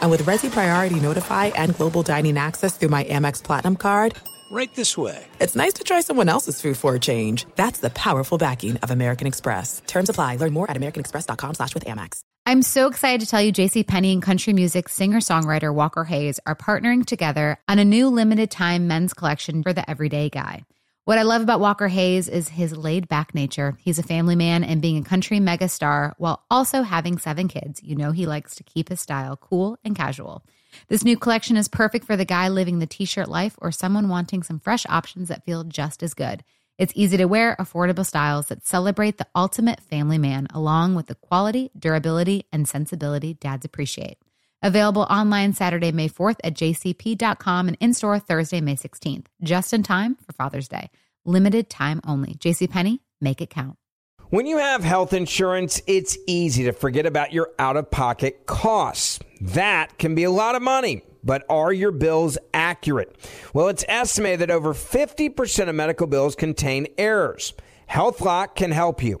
And with Resi Priority Notify and Global Dining Access through my Amex Platinum card, Right this way. it's nice to try someone else's food for a change. That's the powerful backing of American Express. Terms apply. Learn more at americanexpress.com slash with Amex. I'm so excited to tell you JC Penney and country music singer-songwriter Walker Hayes are partnering together on a new limited time men's collection for the everyday guy. What I love about Walker Hayes is his laid back nature. He's a family man and being a country megastar while also having seven kids. You know he likes to keep his style cool and casual. This new collection is perfect for the guy living the t-shirt life or someone wanting some fresh options that feel just as good. It's easy to wear, affordable styles that celebrate the ultimate family man, along with the quality, durability, and sensibility dads appreciate. Available online Saturday, May 4th at jcp.com and in store Thursday, May 16th, just in time for Father's Day. Limited time only. JCPenney, make it count. When you have health insurance, it's easy to forget about your out of pocket costs. That can be a lot of money, but are your bills accurate? Well, it's estimated that over 50% of medical bills contain errors. HealthLock can help you.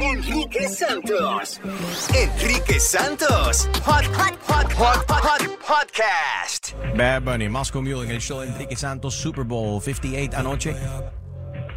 Enrique Santos. Enrique Santos. Hot, hot, hot, hot, hot, podcast. Bad Bunny, Moscow Mule en el show de Enrique Santos, Super Bowl 58 anoche.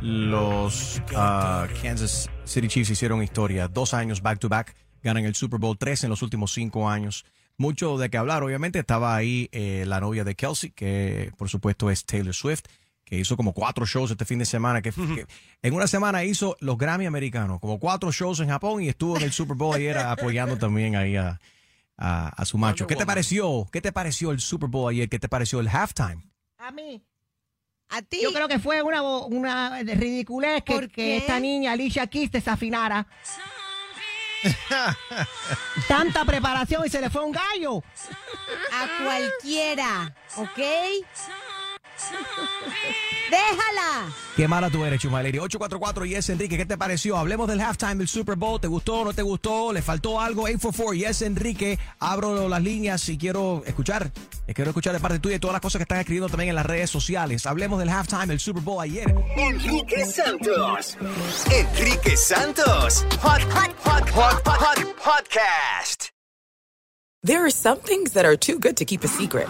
Los ah, Kansas City Chiefs hicieron historia. Dos años back to back. Ganan el Super Bowl, tres en los últimos cinco años. Mucho de qué hablar, obviamente. Estaba ahí eh, la novia de Kelsey, que por supuesto es Taylor Swift, que hizo como cuatro shows este fin de semana. Que, que en una semana hizo los Grammy americanos, como cuatro shows en Japón y estuvo en el Super Bowl ayer apoyando también ahí a, a- a su macho. ¿Qué te pareció? ¿Qué te pareció el Super Bowl ayer? ¿Qué te pareció el halftime? A mí. ¿A ti? Yo creo que fue una, una ridiculez que, ¿Por que esta niña Alicia Keys desafinara. Tanta preparación y se le fue un gallo. A cualquiera, ¿ok? Déjala. Qué mala tú eres, Chumaleri. 844 Yes Enrique, ¿qué te pareció? Hablemos del halftime del Super Bowl. ¿Te gustó no te gustó? ¿Le faltó algo? 844 Yes Enrique. Abro las líneas y quiero escuchar. Quiero escuchar de parte tuya y todas las cosas que están escribiendo también en las redes sociales. Hablemos del halftime del Super Bowl ayer. Enrique Santos. Enrique Santos. Hot, hot, hot, hot, hot, hot podcast. There are some things that are too good to keep a secret.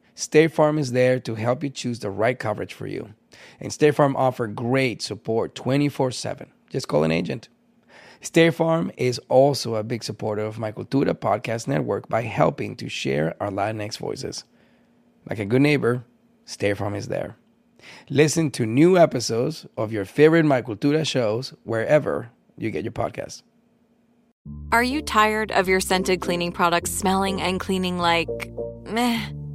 State Farm is there to help you choose the right coverage for you. And State Farm offer great support 24/7. Just call an agent. State Farm is also a big supporter of My Cultura podcast network by helping to share our Latinx voices. Like a good neighbor, State Farm is there. Listen to new episodes of your favorite My Cultura shows wherever you get your podcasts. Are you tired of your scented cleaning products smelling and cleaning like meh?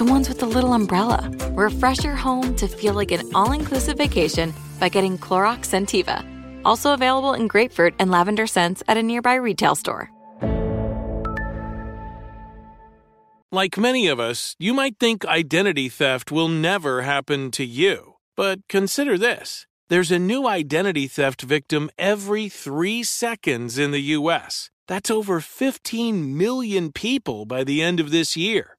The ones with the little umbrella. Refresh your home to feel like an all inclusive vacation by getting Clorox Sentiva. Also available in grapefruit and lavender scents at a nearby retail store. Like many of us, you might think identity theft will never happen to you. But consider this there's a new identity theft victim every three seconds in the U.S. That's over 15 million people by the end of this year,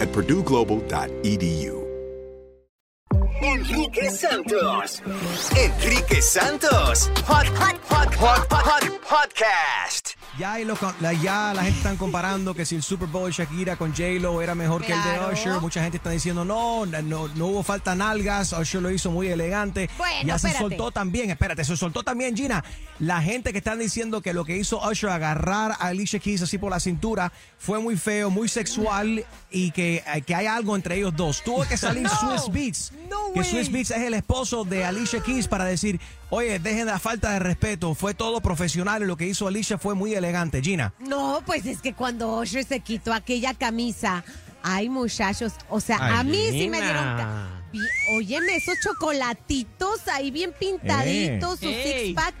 at purdueglobal.edu. Enrique Santos. Enrique Santos. Hot, hot, hot, hot, hot, podcast. Ya, y lo- la, ya la gente están comparando que si el Super Bowl de Shakira con J-Lo era mejor que el de Usher. Mucha gente está diciendo no, no, no hubo falta nalgas. Usher lo hizo muy elegante. Bueno, ya se soltó también, espérate, se soltó también Gina. La gente que están diciendo que lo que hizo Usher agarrar a Alicia Keys así por la cintura fue muy feo, muy sexual y que, eh, que hay algo entre ellos dos. Tuvo que salir Swiss Beats. No que. Swiss Beats es el esposo de Alicia Keys para decir, oye, dejen la falta de respeto. Fue todo profesional y lo que hizo Alicia fue muy elegante. Gina. No, pues es que cuando Usher se quitó aquella camisa, ay muchachos, o sea, Ay, a mí sí me dieron... Óyeme, esos chocolatitos ahí bien pintaditos, su Ey. six pack.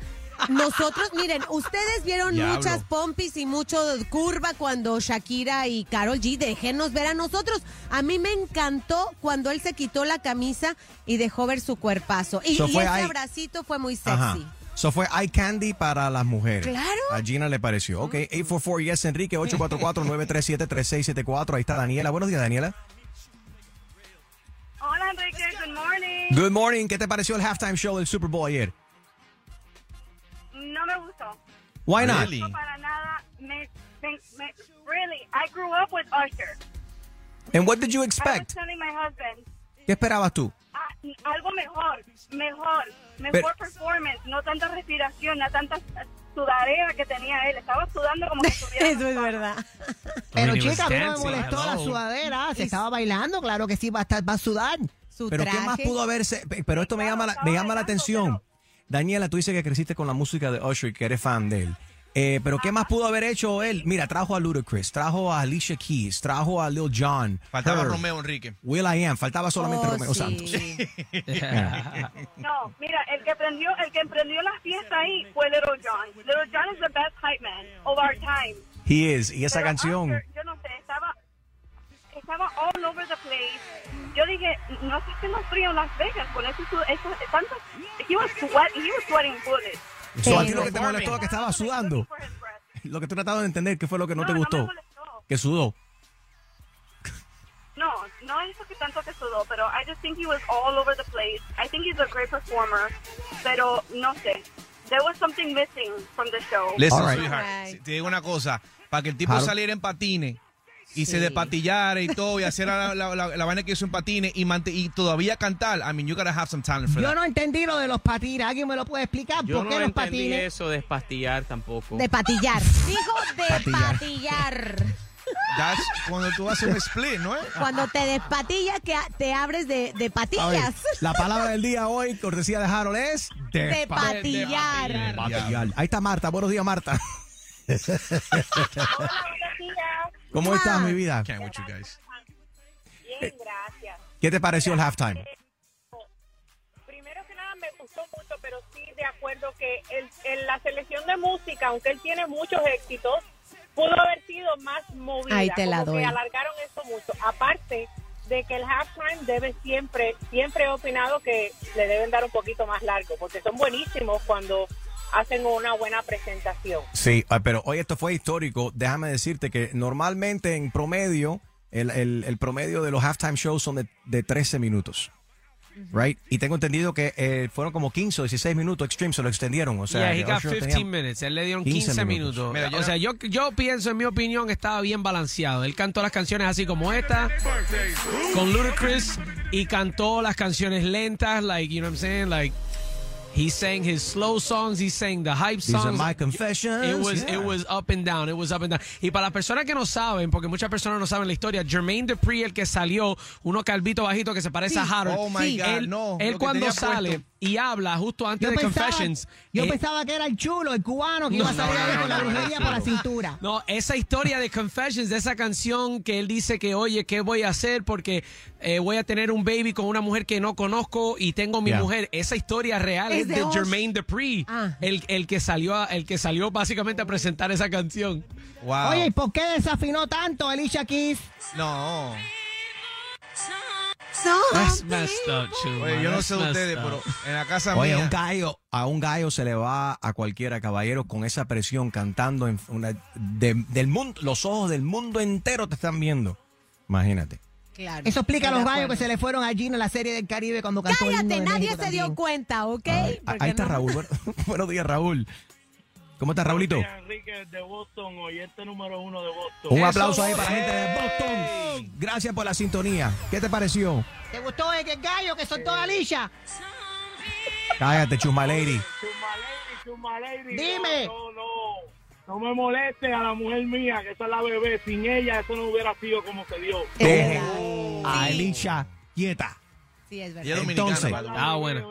Nosotros, miren, ustedes vieron Diablo. muchas pompis y mucho curva cuando Shakira y Carol G, déjenos ver a nosotros. A mí me encantó cuando él se quitó la camisa y dejó ver su cuerpazo. Y, So y fue ese ahí- abracito fue muy sexy. Ajá. Eso fue eye candy para las mujeres. Claro. A Gina le pareció. Ok, 844 yes Enrique, 844-937-3674. Ahí está Daniela. Buenos días, Daniela. Hola Enrique, good morning. Good morning. ¿Qué te pareció el halftime show del Super Bowl ayer? No me gustó. Why not? No para nada. Me, me, me- really, I grew up with Usher. And what did you I was expect? telling my husband, ¿Qué esperabas tú? Algo mejor, mejor, mejor Pero- performance, no tanta respiración, no tanta sudadera que tenía él. Estaba sudando como que estuviera. Eso es verdad. Pero chica, a mí no me molestó la sudadera. Se estaba bailando, claro que sí, va a, estar, va a sudar. Su Pero ¿qué más traje. pudo haberse? pe- Pero esto me llama la, me llama la atención. Daniela, tú dices que creciste con la música de Usher y que eres fan de él. Eh, pero ¿qué más pudo haber hecho él? Mira, trajo a Ludacris, trajo a Alicia Keys, trajo a Lil Jon. Faltaba Her, Romeo Enrique. Will I Am, faltaba solamente Oh, Romeo sí. Santos. No, mira, el que prendió, el que emprendió la fiesta ahí fue Little John. Little John is the best hype man of our time. He is, y esa Pero canción. Usher, yo no sé, estaba, estaba all over the place. Yo dije, no está haciendo frío en Las Vegas con eso, eso, tanto. He was sweat, he was sweating bullets. So, a ti lo que te molestó que estaba sudando. Lo que tú tratado de entender, ¿qué fue lo que no, te No, no gustó? me molestó. que sudó. No, no es eso que tanto que sudó, pero I just think he was all over the place. I think he's a great performer, pero no sé. There was something missing from the show. Listen, right. sweetheart, Right. te digo una cosa. Para que el tipo Claro. saliera en patines y se despatillara y todo y hacer la, la, la- la vaina que hizo en patines y, mante- y todavía cantar, I mean, you gotta have some talent for Yo that. no entendí lo de los patines. ¿Alguien me lo puede explicar? Yo ¿Por no qué los entendí patines? eso de pastillar tampoco. De patillar. Dijo de Patillar. patillar. That's cuando tú haces un split, ¿no? Cuando te despatillas, que te abres de, de ver, patillas. la palabra del día hoy, cortesía de Harold, es De despa- patillar. despatillar. Ahí está Marta. Buenos días, Marta. ¿Cómo Ah. estás, mi vida? Can't with you guys. Bien, gracias. ¿Qué te pareció el halftime? Primero que nada me gustó mucho, pero sí de acuerdo que el, el- la selección de música, aunque él tiene muchos éxitos, pudo haber sido más movida. Ahí te la doy. que alargaron esto mucho. Aparte de que el halftime debe siempre, siempre he opinado que le deben dar un poquito más largo, porque son buenísimos cuando hacen una buena presentación. Sí, ah, pero hoy esto fue histórico. Déjame decirte que normalmente en promedio, el, el- el promedio de los halftime shows son de, de 13 minutos. Right? Y tengo entendido que eh, fueron como 15 o 16 minutos extreme, se lo extendieron. O sea, yeah, he got Usher 15 tenía- minutes. Él le dieron 15 15, minutos. minutos. Mira, yo- o sea, yo, yo pienso, en mi opinión, que estaba bien balanceado. Él cantó las canciones así como esta, con Ludacris, y cantó las canciones lentas, like, you know what I'm saying? Like, he sang his slow songs, he sang the hype These are songs. my confessions. It was, Yeah. it was up and down, it was up and down. Y para las personas que no saben, porque muchas personas no saben la historia, Jermaine Dupri, el que salió, uno calvito bajito que se parece a Harold. Oh, my God, él, no, Él cuando sale puesto. Y habla justo antes Yo de pensaba, Confessions. yo eh, pensaba que era el chulo, el cubano, que iba a No, salir no, ahí no, con la no, no, brujería no. por la cintura. No, esa historia de Confessions, de esa canción que él dice que, oye, ¿qué voy a hacer? Porque eh, voy a tener un baby con una mujer que no conozco y tengo mi Yeah. mujer. Esa historia real Es es, de de. Jermaine Dupri, Ah. el, el que salió a- el que salió básicamente a presentar esa canción. Wow. Oye, ¿y por qué desafinó tanto Alicia Keys? no. That's messed up, Chuma. Oye, yo no That's sé ustedes, up. pero en la casa Oye, a mía. un gallo, a un gallo se le va a cualquiera caballero con esa presión cantando en una de- del mundo, los ojos del mundo entero te están viendo. Imagínate. Claro. Eso explica a los gallos que se le fueron allí en la serie del Caribe cuando cantó el himno Cállate, de nadie México se dio cuenta, ¿ok? Ay, ahí está Raúl. Bueno- buenos días, Raúl. ¿Cómo estás, Raulito? Enrique de Boston, oyente número uno de Boston. Un aplauso ahí para la gente de Boston. Gracias por la sintonía. ¿Qué te pareció? ¿Te gustó el el gallo que soltó a Alicia? Cállate, Chuma Lady. Chumalady, Chumalady. Dime. No, no, no. No me moleste a la mujer mía, que esa es la bebé. Sin ella eso no hubiera sido como se dio. Deje a Alicia quieta. Sí, es verdad. Entonces-. Ah, bueno.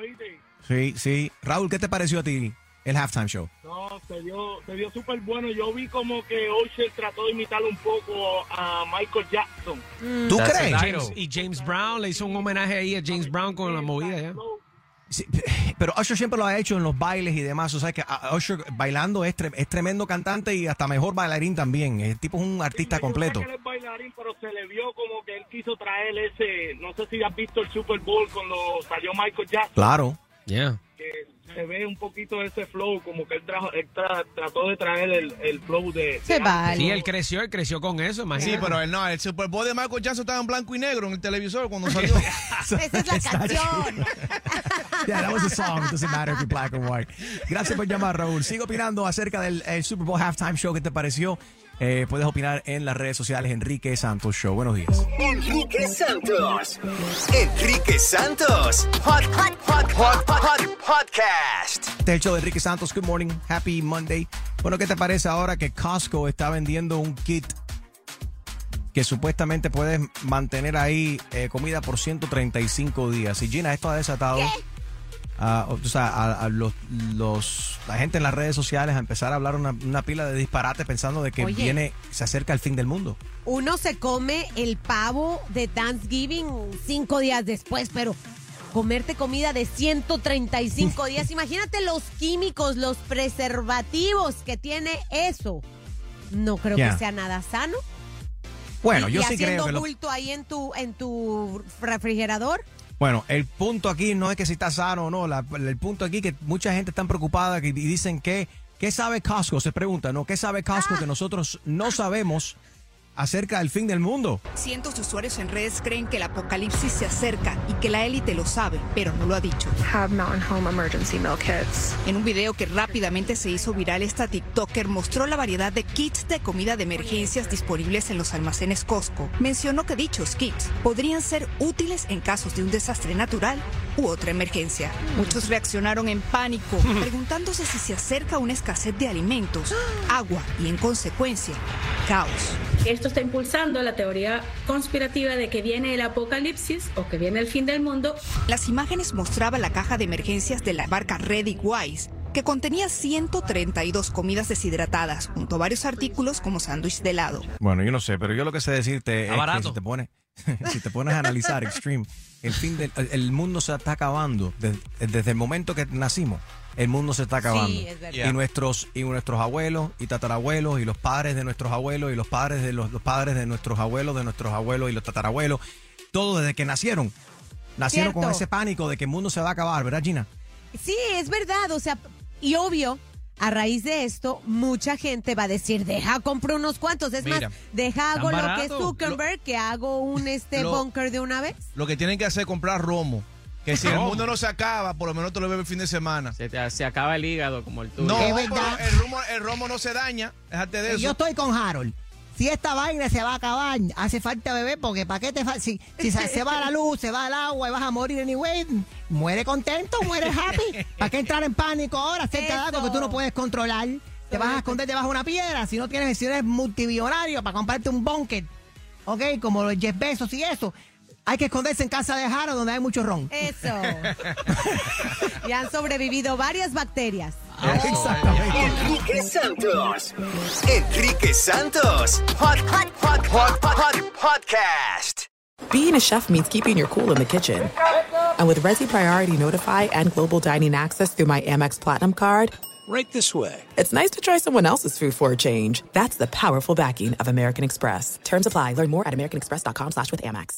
Sí, sí. Raúl, ¿qué te pareció a ti el halftime show? No, se dio, se dio súper bueno. Yo vi como que Usher trató de imitar un poco a Michael Jackson. ¿Tú That's crees? James- y James Brown le hizo un homenaje ahí a James Brown con la movida ya. Sí, pero Usher siempre lo ha hecho en los bailes y demás. O sea que a- Usher bailando es, tre- es tremendo cantante y hasta mejor bailarín también. El tipo es un artista completo. Yo sé que él es bailarín, pero se le vio como que él quiso traer ese. No sé si has visto el Super Bowl cuando salió Michael Jackson. Claro. Yeah. que se ve un poquito ese flow, como que él, trajo, él tra- trató de traer el, el flow de... Se vale. Sí, él creció, él creció con eso, imagínate. Sí, pero él no, el Super Bowl de Michael Jackson estaba en blanco y negro en el televisor cuando salió. Esa es la canción. Yeah, that was a song. It doesn't matter if you're black or white. Gracias por llamar, Raúl. Sigo opinando acerca del el Super Bowl halftime show. ¿Qué te pareció? Eh, puedes opinar en las redes sociales. Enrique Santos Show. Buenos días. Enrique Santos. Enrique Santos. Hot, hot, hot, hot, hot, podcast. Este es el show de Enrique Santos. Good morning. Happy Monday. Bueno, ¿qué te parece ahora que Costco está vendiendo un kit que supuestamente puedes mantener ahí eh, comida por 135 días. Y Gina, esto ha desatado a, o sea, a, a los, los- la gente en las redes sociales a empezar a hablar una, una pila de disparate pensando de que Oye. viene, se acerca el fin del mundo. Uno se come el pavo de Thanksgiving cinco días después, pero comerte comida de 135 días, imagínate los químicos, los preservativos que tiene eso. No creo que sea nada sano. Bueno, y, yo y sí haciendo creo que lo- bulto ahí en tu, en tu refrigerador. Bueno, el punto aquí no es que si está sano o no. la- el punto aquí que mucha gente está preocupada y dicen que ¿qué sabe Costco? Se pregunta, ¿no? ¿Qué sabe Costco que nosotros no sabemos acerca del fin del mundo? Cientos de usuarios en redes creen que el apocalipsis se acerca y que la élite lo sabe, pero no lo ha dicho. En un video que rápidamente se hizo viral, esta TikToker mostró la variedad de kits de comida de emergencias disponibles en los almacenes Costco. Mencionó que dichos kits podrían ser útiles en casos de un desastre natural u otra emergencia. Muchos reaccionaron en pánico, preguntándose si se acerca una escasez de alimentos, agua y, en consecuencia, caos. Esto está impulsando la teoría conspirativa de que viene el apocalipsis o que viene el fin del mundo. Las imágenes mostraban la caja de emergencias de la barca Ready Wise, que contenía 132 comidas deshidratadas, junto a varios artículos como sándwich de helado. Bueno, yo no sé, pero yo lo que sé decirte es que si te pones, si te pones a analizar Extreme, el fin del el, el mundo se está acabando desde, desde el momento que nacimos. El mundo se está acabando. Sí, es verdad. y nuestros y nuestros abuelos y tatarabuelos y los padres de nuestros abuelos y los padres de los, los padres de nuestros abuelos de nuestros abuelos y los tatarabuelos, todos desde que nacieron. Nacieron con ese pánico de que el mundo se va a acabar, ¿verdad, Gina? Sí, es verdad. O sea, y obvio, a raíz de esto, mucha gente va a decir, deja, compro unos cuantos. Es Mira, más, deja, hago lo que es barato. Zuckerberg, que hago un este Lo- bunker de una vez. Lo que tienen que hacer es comprar romo. Que si el mundo no se acaba, por lo menos te lo bebes el fin de semana. Se, te- se acaba el hígado como el tuyo. No, Es pero verdad. el romo, el romo no se daña. Déjate de Eh, eso. Yo estoy con Harold. Si esta vaina se va a acabar, hace falta beber porque ¿para qué te fa- si, si se, se va la luz, se va el agua y vas a morir anyway, muere contento, muere happy. ¿Para qué entrar en pánico ahora acerca de algo que tú no puedes controlar? Te vas a esconder debajo de una piedra si no tienes si eres multimillonario para comprarte un bunker. ¿Ok? Como los Jeff Bezos y eso. Hay que esconderse en casa de Harold donde hay mucho ron. Eso. y han sobrevivido varias bacterias. Ah. Enrique Santos. Enrique Santos. Hot, hot, hot, hot, hot, hot podcast. Being a chef means keeping your cool in the kitchen. And with Resi Priority Notify and Global Dining Access through my Amex Platinum card, Right this way. it's nice to try someone else's food for a change. That's the powerful backing of American Express. Terms apply. Learn more at americanexpress.com slash with Amex.